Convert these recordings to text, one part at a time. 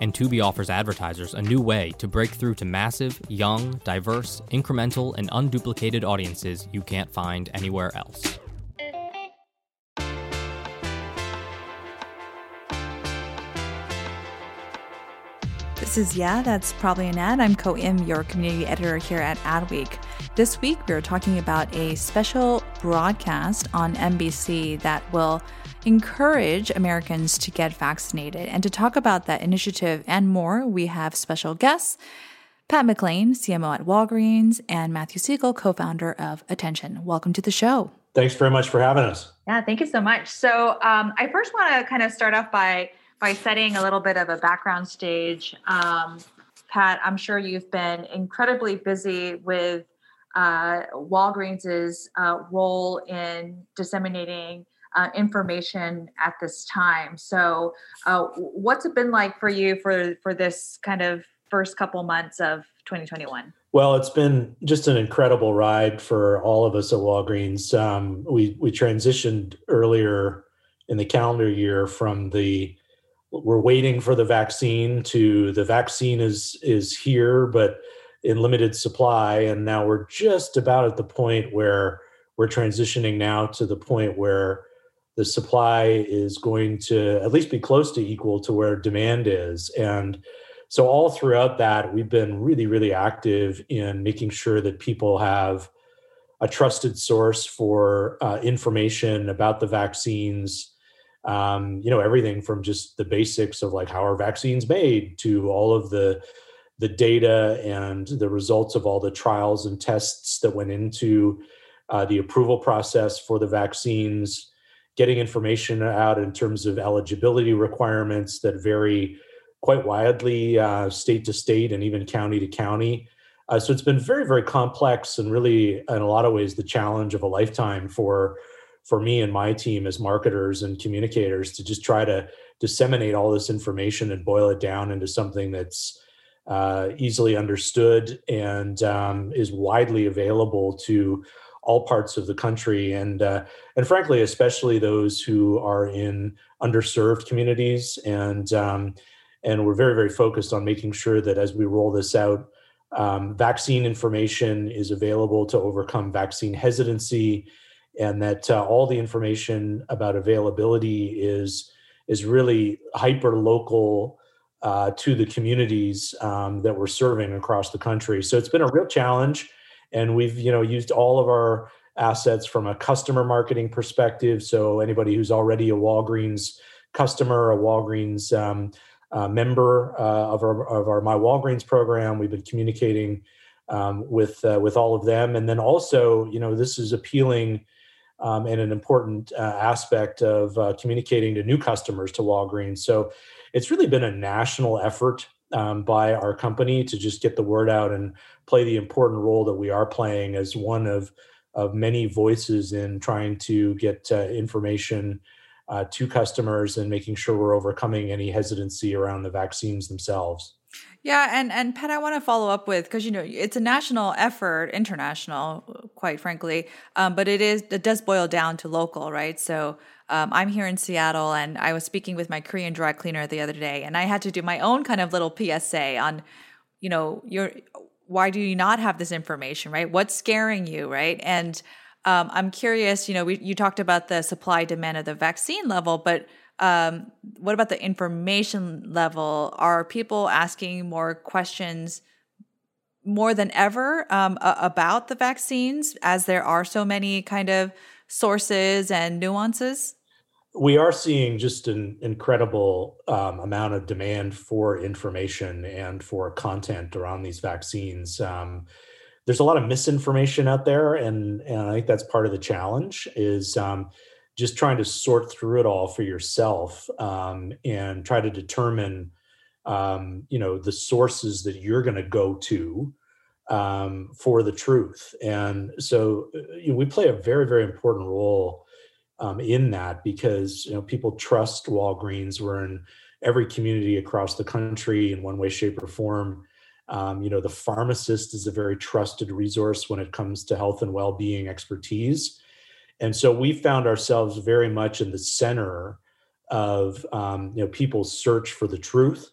and Tubi offers advertisers a new way to break through to massive, young, diverse, incremental, and unduplicated audiences you can't find anywhere else. This is Yeah, That's Probably an Ad. I'm Ko Im, your community editor here at Adweek. This week, we are talking about a special broadcast on NBC that will encourage Americans to get vaccinated. And to talk about that initiative and more, we have special guests Pat McLean, CMO at Walgreens, and Matthew Segal, co founder of Attention. Welcome to the show. Thanks very much for having us. Yeah, thank you so much. So, um, I first want to kind of start off by by setting a little bit of a background stage. Um, Pat, I'm sure you've been incredibly busy with uh, Walgreens's uh, role in disseminating uh, information at this time. So, uh, what's it been like for you for for this kind of first couple months of 2021? Well, it's been just an incredible ride for all of us at Walgreens. Um, we we transitioned earlier in the calendar year from the we're waiting for the vaccine to the vaccine is is here, but in limited supply, and now we're just about at the point where we're transitioning now to the point where the supply is going to at least be close to equal to where demand is. And so, all throughout that, we've been really, really active in making sure that people have a trusted source for uh, information about the vaccines. Um, you know, everything from just the basics of like how are vaccines made to all of the the data and the results of all the trials and tests that went into uh, the approval process for the vaccines getting information out in terms of eligibility requirements that vary quite widely uh, state to state and even county to county. Uh, so it's been very, very complex and really, in a lot of ways, the challenge of a lifetime for for me and my team as marketers and communicators to just try to disseminate all this information and boil it down into something that's uh, easily understood and um, is widely available to all parts of the country, and uh, and frankly, especially those who are in underserved communities, and um, and we're very very focused on making sure that as we roll this out, um, vaccine information is available to overcome vaccine hesitancy, and that uh, all the information about availability is is really hyper local uh, to the communities um, that we're serving across the country. So it's been a real challenge and we've you know used all of our assets from a customer marketing perspective. So anybody who's already a walgreens customer a walgreens um, uh, member uh, of, our, of our my walgreens program we've been communicating um, with uh, with all of them. And then also you know this is appealing um, and an important uh, aspect of uh, communicating to new customers to walgreens. So it's really been a national effort um, by our company to just get the word out and play the important role that we are playing as one of of many voices in trying to get uh, information uh, to customers and making sure we're overcoming any hesitancy around the vaccines themselves. Yeah, and and Pat, I want to follow up with because you know it's a national effort, international, quite frankly, um, but it is it does boil down to local, right? So um, I'm here in Seattle, and I was speaking with my Korean dry cleaner the other day, and I had to do my own kind of little PSA on, you know, your why do you not have this information, right? What's scaring you, right? And um, I'm curious, you know, we, you talked about the supply demand of the vaccine level, but um, what about the information level? Are people asking more questions more than ever um, about the vaccines as there are so many kind of sources and nuances? We are seeing just an incredible um, amount of demand for information and for content around these vaccines. Um, there's a lot of misinformation out there, and, and I think that's part of the challenge. Is um, just trying to sort through it all for yourself um, and try to determine um, you know the sources that you're going to go to um, for the truth and so uh, you know, we play a very very important role um, in that because you know people trust walgreens. We're in every community across the country in one way shape or form. Um, you know the pharmacist is a very trusted resource when it comes to health and well-being expertise. And so we found ourselves very much in the center of um, you know people's search for the truth.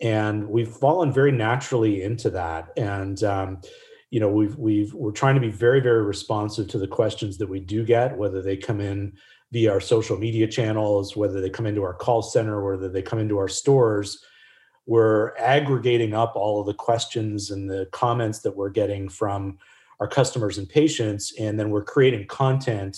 And we've fallen very naturally into that. And um, you know we've we've we're trying to be very very responsive to the questions that we do get whether they come in via our social media channels whether they come into our call center whether they come into our stores. We're aggregating up all of the questions and the comments that we're getting from our customers and patients and then we're creating content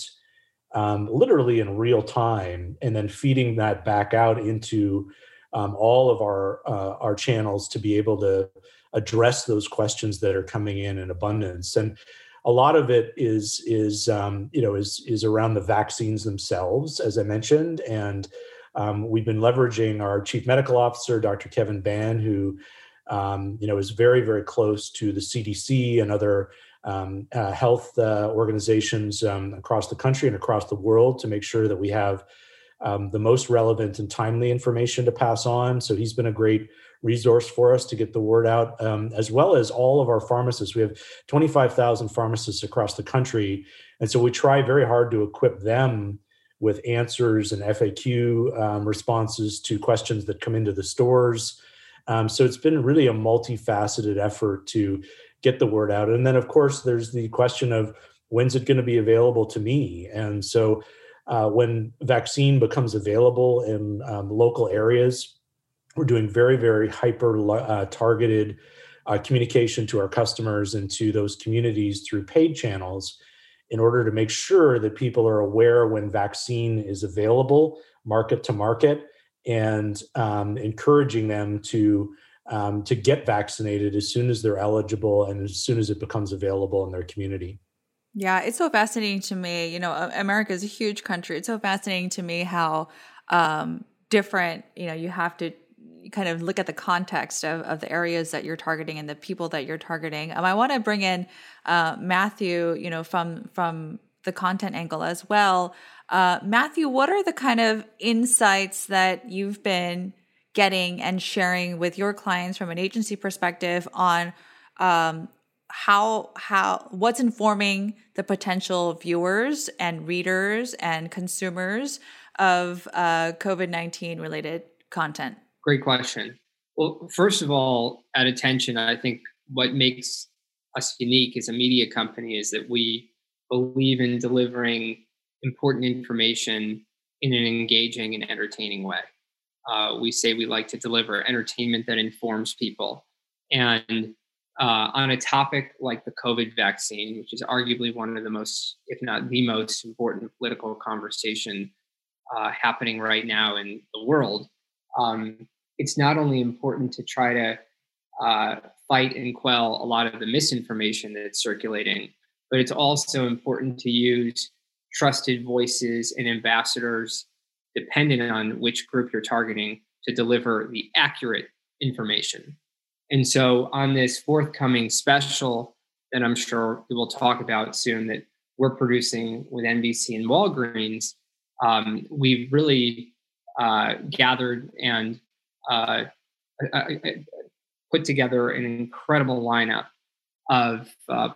um, literally in real time and then feeding that back out into um, all of our uh, our channels to be able to address those questions that are coming in in abundance. And a lot of it is is um, you know is is around the vaccines themselves as i mentioned. And um, we've been leveraging our chief medical officer dr kevin ban who um, you know is very very close to the cdc and other um, uh, health uh, organizations um, across the country and across the world to make sure that we have um, the most relevant and timely information to pass on. So he's been a great resource for us to get the word out, um, as well as all of our pharmacists. We have 25,000 pharmacists across the country. And so we try very hard to equip them with answers and FAQ um, responses to questions that come into the stores. Um, so it's been really a multifaceted effort to get the word out. And then, of course, there's the question of when's it going to be available to me? And so, uh, when vaccine becomes available in um, local areas, we're doing very, very hyper uh, targeted uh, communication to our customers and to those communities through paid channels in order to make sure that people are aware when vaccine is available, market to market, and um, encouraging them to um, to get vaccinated as soon as they're eligible and as soon as it becomes available in their community. Yeah, it's so fascinating to me. You know, America is a huge country. It's so fascinating to me how um, different, you know, you have to kind of look at the context of, of the areas that you're targeting and the people that you're targeting. Um, I want to bring in uh, Matthew, you know, from from the content angle as well. Uh, Matthew, what are the kind of insights that you've been getting and sharing with your clients from an agency perspective on um, how how what's informing the potential viewers and readers and consumers of uh, COVID nineteen related content? Great question. Well, first of all, at attention, I think what makes us unique as a media company is that we believe in delivering important information in an engaging and entertaining way. Uh, we say we like to deliver entertainment that informs people. And uh, on a topic like the COVID vaccine, which is arguably one of the most, if not the most important political conversation uh, happening right now in the world, um, it's not only important to try to uh, fight and quell a lot of the misinformation that's circulating, but it's also important to use trusted voices and ambassadors dependent on which group you're targeting to deliver the accurate information. And so, on this forthcoming special that I'm sure we will talk about soon that we're producing with NBC and Walgreens, um, we've really uh, gathered and uh, uh, uh put together an incredible lineup of uh,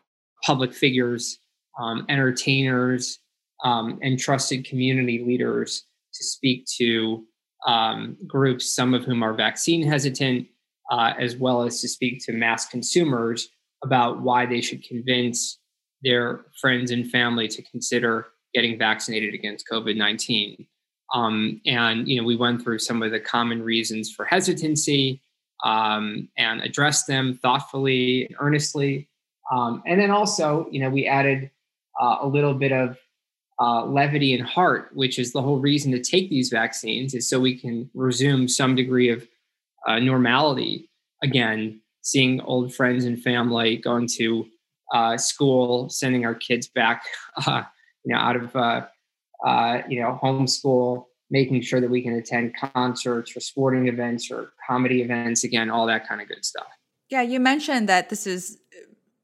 public figures, um, entertainers, um, and trusted community leaders to speak to um, groups, some of whom are vaccine hesitant, uh, as well as to speak to mass consumers about why they should convince their friends and family to consider getting vaccinated against COVID 19. Um, and you know, we went through some of the common reasons for hesitancy um, and addressed them thoughtfully and earnestly. Um, and then also, you know, we added uh, a little bit of uh, levity and heart, which is the whole reason to take these vaccines, is so we can resume some degree of uh, normality again, seeing old friends and family, going to uh, school, sending our kids back, uh, you know, out of uh, uh, you know homeschool, making sure that we can attend concerts or sporting events or comedy events. Again, all that kind of good stuff. Yeah, you mentioned that this is,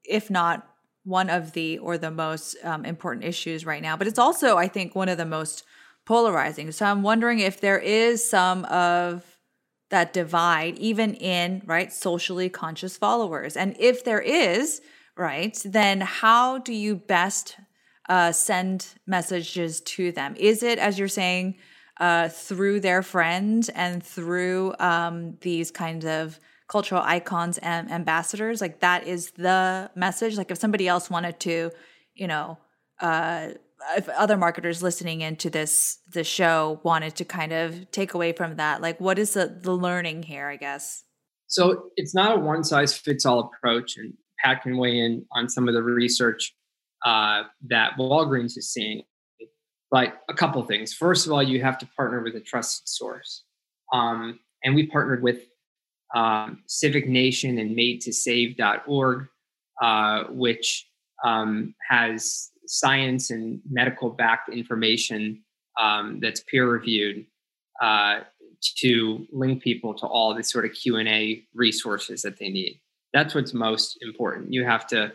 if not one of the or the most um, important issues right now, but it's also, I think, one of the most polarizing. So I'm wondering if there is some of that divide even in right socially conscious followers. And if there is right then how do you best uh, send messages to them? Is it as you're saying uh, through their friends and through um, these kinds of cultural icons and ambassadors? Like that is the message? Like if somebody else wanted to you know uh, if other marketers listening into this the show wanted to kind of take away from that like what is the, the learning here i guess? So it's not a one size fits all approach and pat can weigh in on some of the research uh, that walgreens is seeing. But a couple things. First of all you have to partner with a trusted source. Um, and we partnered with um, civic nation and made to save.org uh, which um, has science and medical backed information um, that's peer reviewed uh, to link people to all the sort of q&a resources that they need. That's what's most important. You have to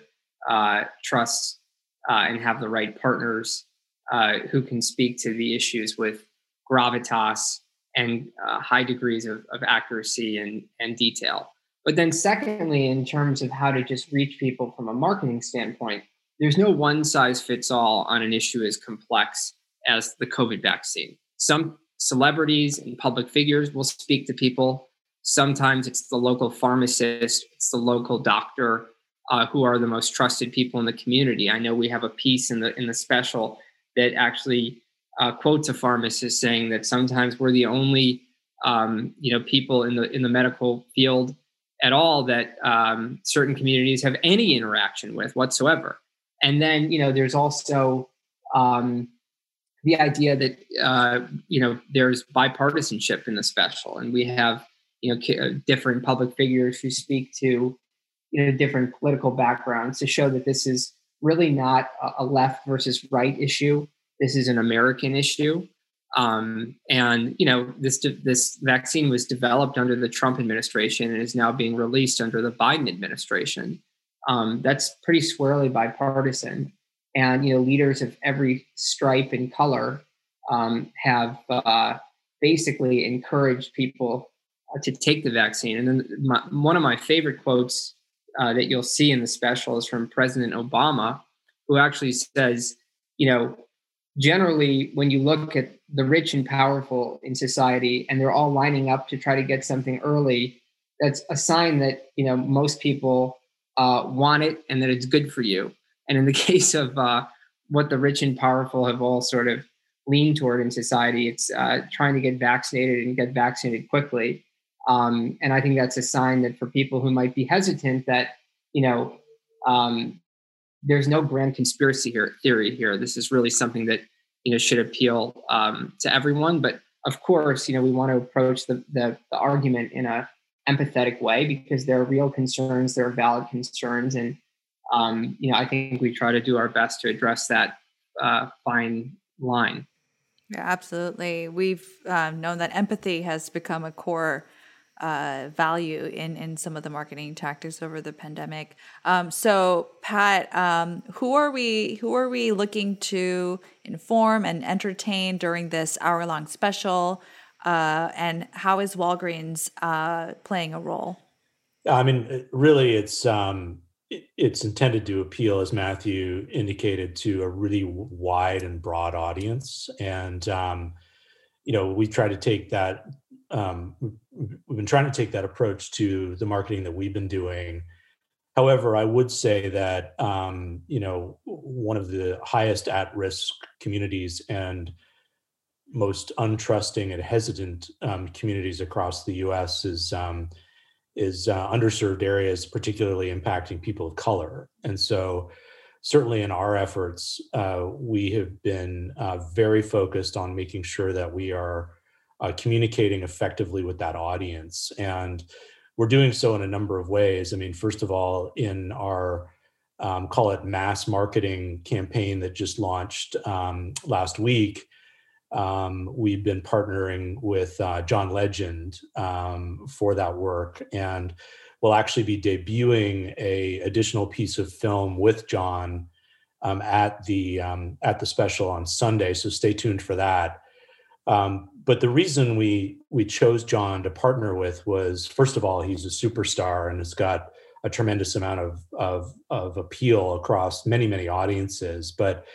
uh, trust uh, and have the right partners uh, who can speak to the issues with gravitas and uh, high degrees of, of accuracy and, and detail. But then secondly in terms of how to just reach people from a marketing standpoint there's no one size fits all on an issue as complex as the COVID vaccine. Some celebrities and public figures will speak to people. Sometimes it's the local pharmacist, it's the local doctor uh, who are the most trusted people in the community. I know we have a piece in the in the special that actually uh, quotes a pharmacist saying that sometimes we're the only um, you know people in the in the medical field at all that um, certain communities have any interaction with whatsoever. And then, you know, there's also um, the idea that, uh, you know, there's bipartisanship in the special, and we have, you know, uh, different public figures who speak to, you know, different political backgrounds to show that this is really not a left versus right issue. This is an American issue. Um, and you know this this vaccine was developed under the Trump administration and is now being released under the Biden administration um, that's pretty squarely bipartisan. And you know, leaders of every stripe and color um, have uh, basically encouraged people uh, to take the vaccine. And then my, one of my favorite quotes uh, that you'll see in the special is from President Obama, who actually says, you know, generally when you look at the rich and powerful in society and they're all lining up to try to get something early, that's a sign that you know most people uh, want it and that it's good for you. And in the case of uh, what the rich and powerful have all sort of leaned toward in society, it's uh, trying to get vaccinated and get vaccinated quickly. Um, and I think that's a sign that for people who might be hesitant, that you know, um, there's no grand conspiracy here theory here. This is really something that you know should appeal um, to everyone. But of course, you know, we want to approach the, the, the argument in a empathetic way because there are real concerns, there are valid concerns, and um, you know I think we try to do our best to address that uh, fine line. Yeah, absolutely. We've um, known that empathy has become a core uh, value in in some of the marketing tactics over the pandemic. Um, so, Pat, um, who are we? Who are we looking to inform and entertain during this hour long special? Uh, and how is Walgreens uh, playing a role? I mean, really, it's um, it's intended to appeal, as Matthew indicated, to a really wide and broad audience, and um, you know, we try to take that. Um, we've been trying to take that approach to the marketing that we've been doing. However, I would say that um, you know one of the highest at-risk communities and most untrusting and hesitant um, communities across the U.S. is um, is uh, underserved areas, particularly impacting people of color. And so, certainly in our efforts, uh, we have been uh, very focused on making sure that we are uh, communicating effectively with that audience. And we're doing so in a number of ways. I mean, first of all, in our um, call it mass marketing campaign that just launched um, last week, um, we've been partnering with uh, John Legend um, for that work, and we'll actually be debuting a additional piece of film with John um, at the um, at the special on Sunday. So stay tuned for that. Um, but the reason we we chose John to partner with was first of all he's a superstar and has got a tremendous amount of of, of appeal across many many audiences, but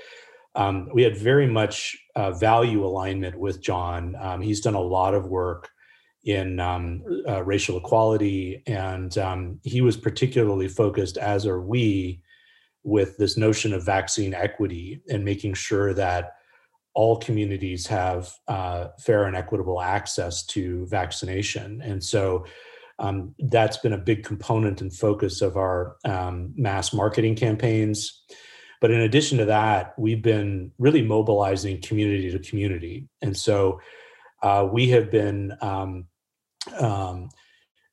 um, we had very much uh, value alignment with John. Um, he's done a lot of work in um, uh, racial equality, and um, he was particularly focused, as are we, with this notion of vaccine equity and making sure that all communities have uh, fair and equitable access to vaccination. And so um, that's been a big component and focus of our um, mass marketing campaigns. But in addition to that, we've been really mobilizing community to community. And so uh, we have been um, um,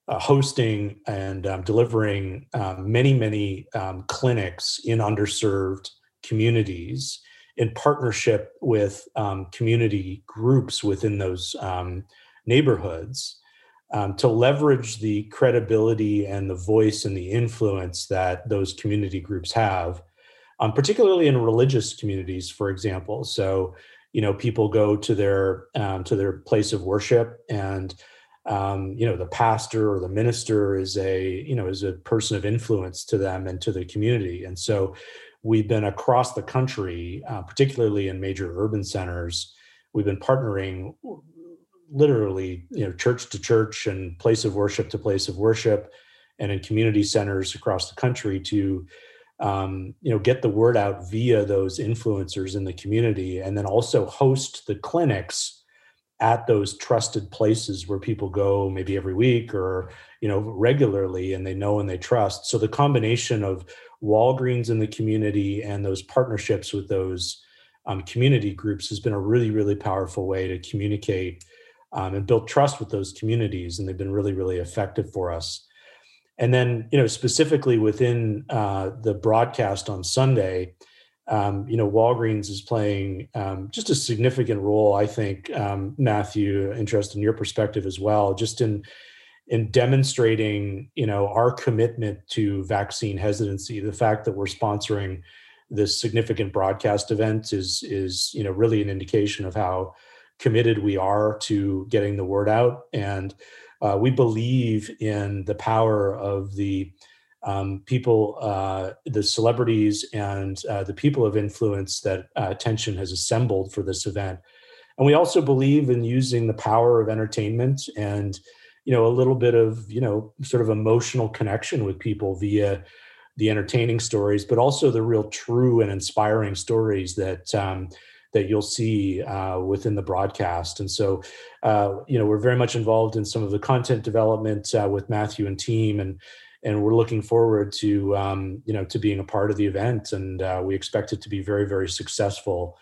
uh, hosting and um, delivering um, many, many um, clinics in underserved communities in partnership with um, community groups within those neighborhoods. Um, to leverage the credibility and the voice and the influence that those community groups have um, particularly in religious communities, for example. So, you know, people go to their um, to their place of worship, and um, you know, the pastor or the minister is a you know is a person of influence to them and to the community. And so, we've been across the country, uh, particularly in major urban centers. We've been partnering literally, you know, church to church and place of worship to place of worship, and in community centers across the country to um, you know get the word out via those influencers in the community and then also host the clinics at those trusted places where people go maybe every week or you know regularly and they know and they trust. So the combination of walgreens in the community and those partnerships with those um, community groups has been a really really powerful way to communicate um, and build trust with those communities and they've been really really effective for us and then, you know, specifically within uh, the broadcast on Sunday, um, you know, Walgreens is playing um, just a significant role. I think, um, Matthew, interested in your perspective as well, just in in demonstrating, you know, our commitment to vaccine hesitancy. The fact that we're sponsoring this significant broadcast event is is you know really an indication of how committed we are to getting the word out and uh, we believe in the power of the um, people, uh, the celebrities, and uh, the people of influence that uh, Attention has assembled for this event. And we also believe in using the power of entertainment and, you know, a little bit of, you know, sort of emotional connection with people via the entertaining stories, but also the real true and inspiring stories that um, that you'll see uh, within the broadcast. And so, uh, you know, we're very much involved in some of the content development uh, with Matthew and team, and and we're looking forward to um, you know to being a part of the event. And uh, we expect it to be very very successful.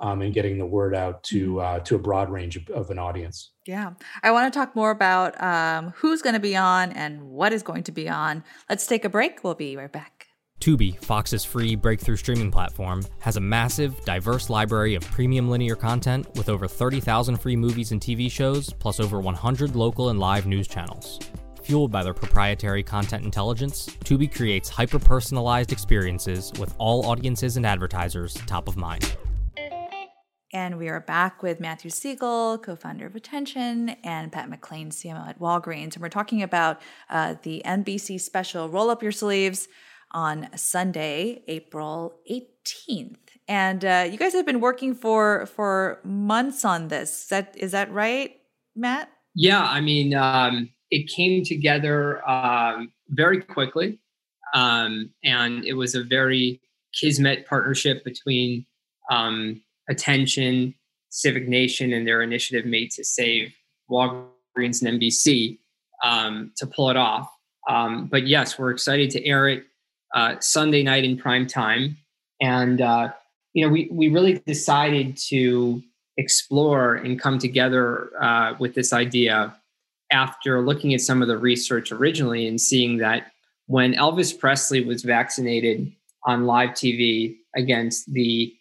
Um, and getting the word out to mm-hmm. uh, to a broad range of, of, an audience. Yeah, I want to talk more about um, who's going to be on and what is going to be on. Let's take a break. We'll be right back. Tubi, Fox's free breakthrough streaming platform, has a massive, diverse library of premium linear content with over 30,000 free movies and TV shows, plus over 100 local and live news channels. Fueled by their proprietary content intelligence, Tubi creates hyper personalized experiences with all audiences and advertisers top of mind. And we are back with Matthew Segal, co founder of Attention, and Pat McLean, CMO at Walgreens. And we're talking about uh, the NBC special Roll Up Your Sleeves on Sunday, April 18th. And uh, you guys have been working for for months on this. Is that is that right, Matt? Yeah, I mean, um, it came together um, very quickly, um, and it was a very kismet partnership between um, Attention Civic Nation and their initiative made to save Walgreens and NBC um, to pull it off. Um, but yes, we're excited to air it uh, Sunday night in prime time, and uh, you know we we really decided to explore and come together uh, with this idea after looking at some of the research originally and seeing that when Elvis Presley was vaccinated on live TV against the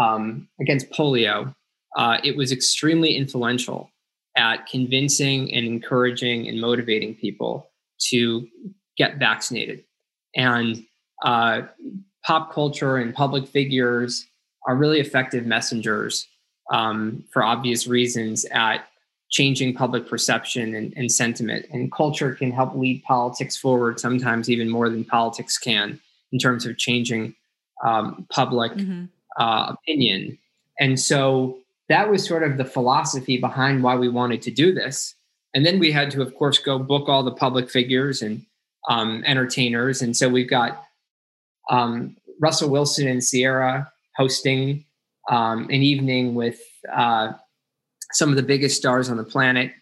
um, against polio, uh, it was extremely influential at convincing and encouraging and motivating people to get vaccinated. And uh, pop culture and public figures are really effective messengers um, for obvious reasons at changing public perception and, and, sentiment. And culture can help lead politics forward, sometimes even more than politics can, in terms of changing um, public mm-hmm. uh, opinion. And so that was sort of the philosophy behind why we wanted to do this. And then we had to, of course, go book all the public figures and um, entertainers. And so we've got um, Russell Wilson and Ciara hosting um, an evening with uh, some of the biggest stars on the planet.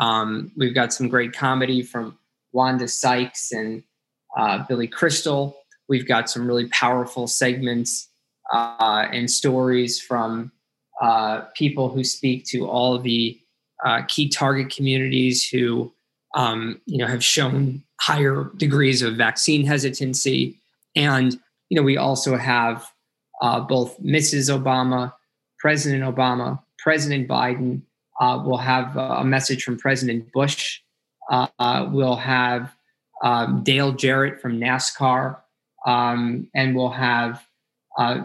Um, we've got some great comedy from Wanda Sykes and uh, Billy Crystal. We've got some really powerful segments uh, and stories from uh, people who speak to all the uh, key target communities who um, you know have shown higher degrees of vaccine hesitancy and you know we also have uh, both mrs obama president obama president biden uh, we'll have a message from president bush uh, uh, we'll have um, dale jarrett from nascar um, and we'll have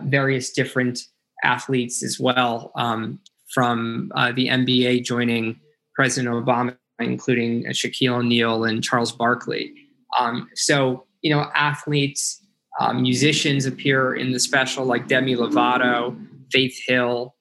various different athletes as well, um, from uh, the NBA joining President Obama, including uh, Shaquille O'Neal and Charles Barkley. Um, so, you know, athletes, uh, musicians appear in the special, like Demi Lovato, Faith Hill,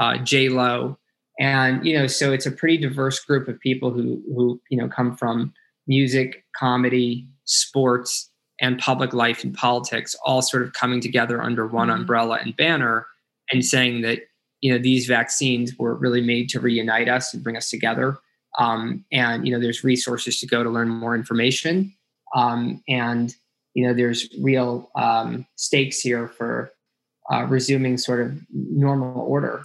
uh, J Lo, and you know, so it's a pretty diverse group of people who who you know come from music, comedy, sports, and public life and politics, all sort of coming together under one mm-hmm. umbrella and banner and saying that you know these vaccines were really made to reunite us and bring us together. Um, and you know there's resources to go to learn more information. Um, and you know there's real um, stakes here for uh, resuming sort of normal order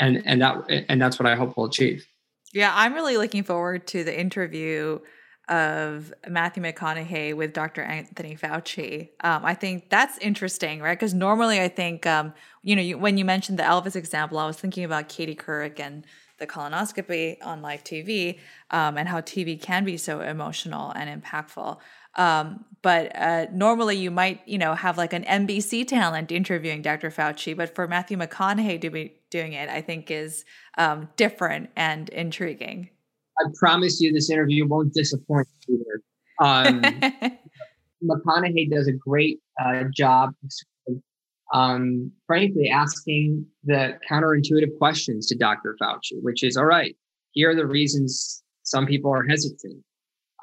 and and that and that's what i hope we'll achieve yeah i'm really looking forward to the interview of Matthew McConaughey with Dr. Anthony Fauci. Um, I think that's interesting, right? Because normally I think, um, you know, you, when you mentioned the Elvis example, I was thinking about Katie Couric and the colonoscopy on live TV um, and how TV can be so emotional and impactful. Um, but uh, normally you might, you know, have like an NBC talent interviewing Dr. Fauci, but for Matthew McConaughey to be doing it, I think is um, different and intriguing. I promise you this interview won't disappoint either. Um, McConaughey does a great uh, job, um, frankly, asking the counterintuitive questions to Dr. Fauci, which is all right, here are the reasons some people are hesitant.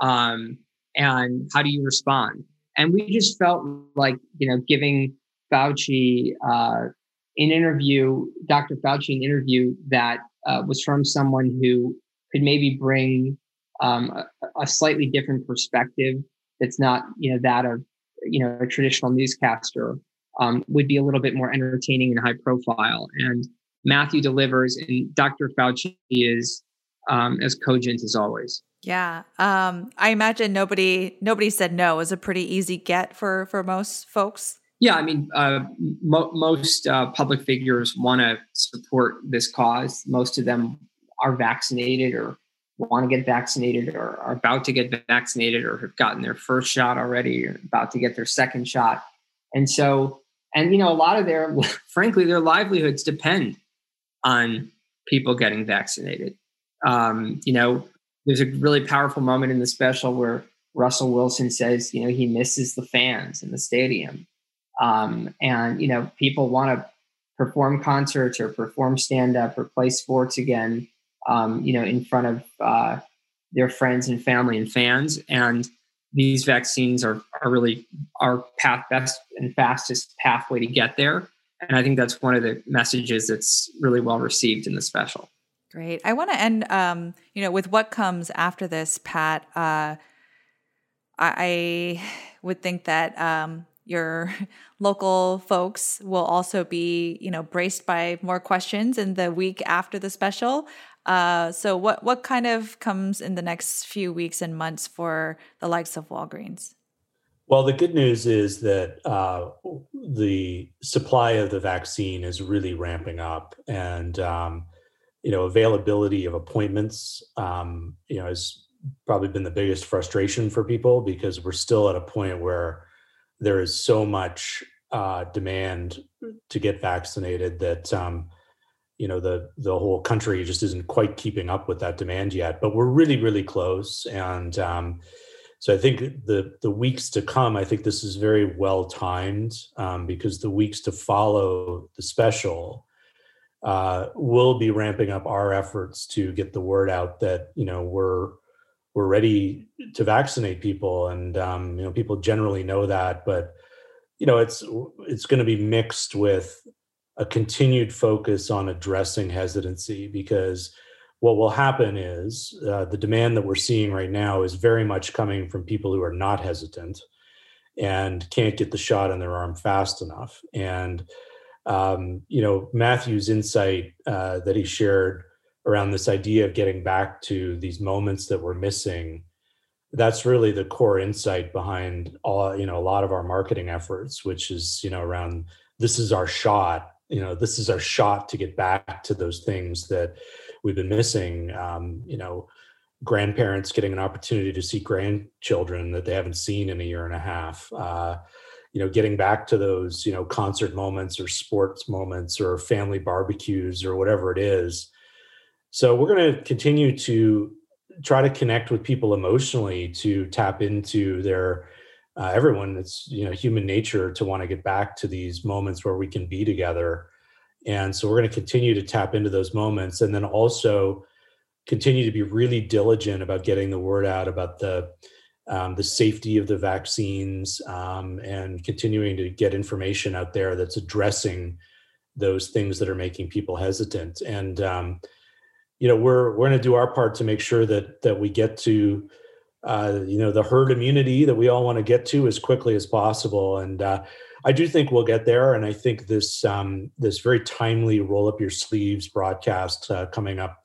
Um, and how do you respond? And we just felt like, you know, giving Fauci uh, an interview, Dr. Fauci an interview that uh, was from someone who could maybe bring um, a, a, slightly different perspective that's not you know that of you know a traditional newscaster um, would be a little bit more entertaining and high profile and matthew delivers and dr fauci is um, as cogent as always yeah um, i imagine nobody nobody said no it was a pretty easy get for for most folks yeah i mean uh, mo- most uh, public figures want to support this cause most of them are vaccinated or want to get vaccinated or are about to get vaccinated or have gotten their first shot already or about to get their second shot. And so, and you know, a lot of their, frankly, their livelihoods depend on people getting vaccinated. Um, you know, there's a really powerful moment in the special where Russell Wilson says, you know, he misses the fans in the stadium. Um, and, you know, people want to perform concerts or perform stand up or play sports again um, you know, in front of uh, their friends and family and fans. And these vaccines are, are really our path best and fastest pathway to get there. And I think that's one of the messages that's really well received in the special. Great. I want to end, um, you know, with what comes after this, Pat. Uh, I would think that um, your local folks will also be, you know, braced by more questions in the week after the special. Uh, so, what what kind of comes in the next few weeks and months for the likes of Walgreens? Well, the good news is that uh, the supply of the vaccine is really ramping up, and um, you know, availability of appointments, um, you know, has probably been the biggest frustration for people because we're still at a point where there is so much uh, demand to get vaccinated that um, you know the the whole country just isn't quite keeping up with that demand yet. But we're really really close, and um, so I think the the weeks to come, I think this is very well timed um, because the weeks to follow the special uh, will be ramping up our efforts to get the word out that you know we're we're ready to vaccinate people, and um, you know people generally know that, but you know it's it's going to be mixed with a continued focus on addressing hesitancy because what will happen is uh, the demand that we're seeing right now is very much coming from people who are not hesitant and can't get the shot in their arm fast enough. And um, you know matthew's insight uh, that he shared around this idea of getting back to these moments that we're missing that's really the core insight behind all you know a lot of our marketing efforts which is you know around this is our shot you know this is our shot to get back to those things that we've been missing um, you know grandparents getting an opportunity to see grandchildren that they haven't seen in a year and a half uh, you know getting back to those you know concert moments or sports moments or family barbecues or whatever it is. So we're going to continue to try to connect with people emotionally to tap into their uh, everyone it's you know human nature to want to get back to these moments where we can be together. And so we're going to continue to tap into those moments and then also continue to be really diligent about getting the word out about the um, the safety of the vaccines um, and continuing to get information out there that's addressing those things that are making people hesitant. And um, you know we're we're going to do our part to make sure that that we get to uh, you know the herd immunity that we all want to get to as quickly as possible. And uh, I do think we'll get there, and I think this um, this very timely roll up your sleeves broadcast uh, coming up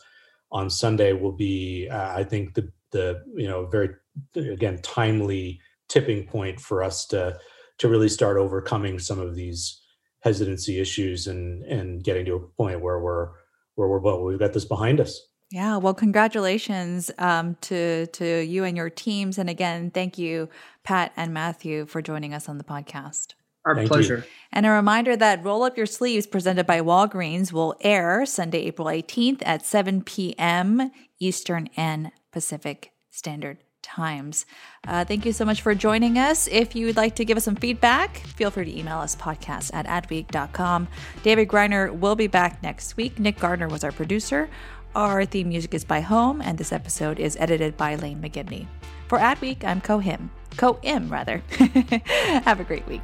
on Sunday will be, uh, I think, the the you know very again timely tipping point for us to to really start overcoming some of these hesitancy issues and and getting to a point where we're where we're well, we've got this behind us. Yeah, well, congratulations um, to to you and your teams, and again, thank you, Pat and Matthew, for joining us on the podcast. Our Thank pleasure. You. And a reminder that Roll Up Your Sleeves, presented by Walgreens, will air Sunday, April 18th at 7 p.m. Eastern and Pacific Standard Times. Uh, thank you so much for joining us. If you would like to give us some feedback, feel free to email us podcast at adweek.com. David Griner will be back next week. Nick Gardner was our producer. Our theme music is by Home, and this episode is edited by Lane McGibney. For Adweek, I'm Ko Him. Ko Im, rather. Have a great week.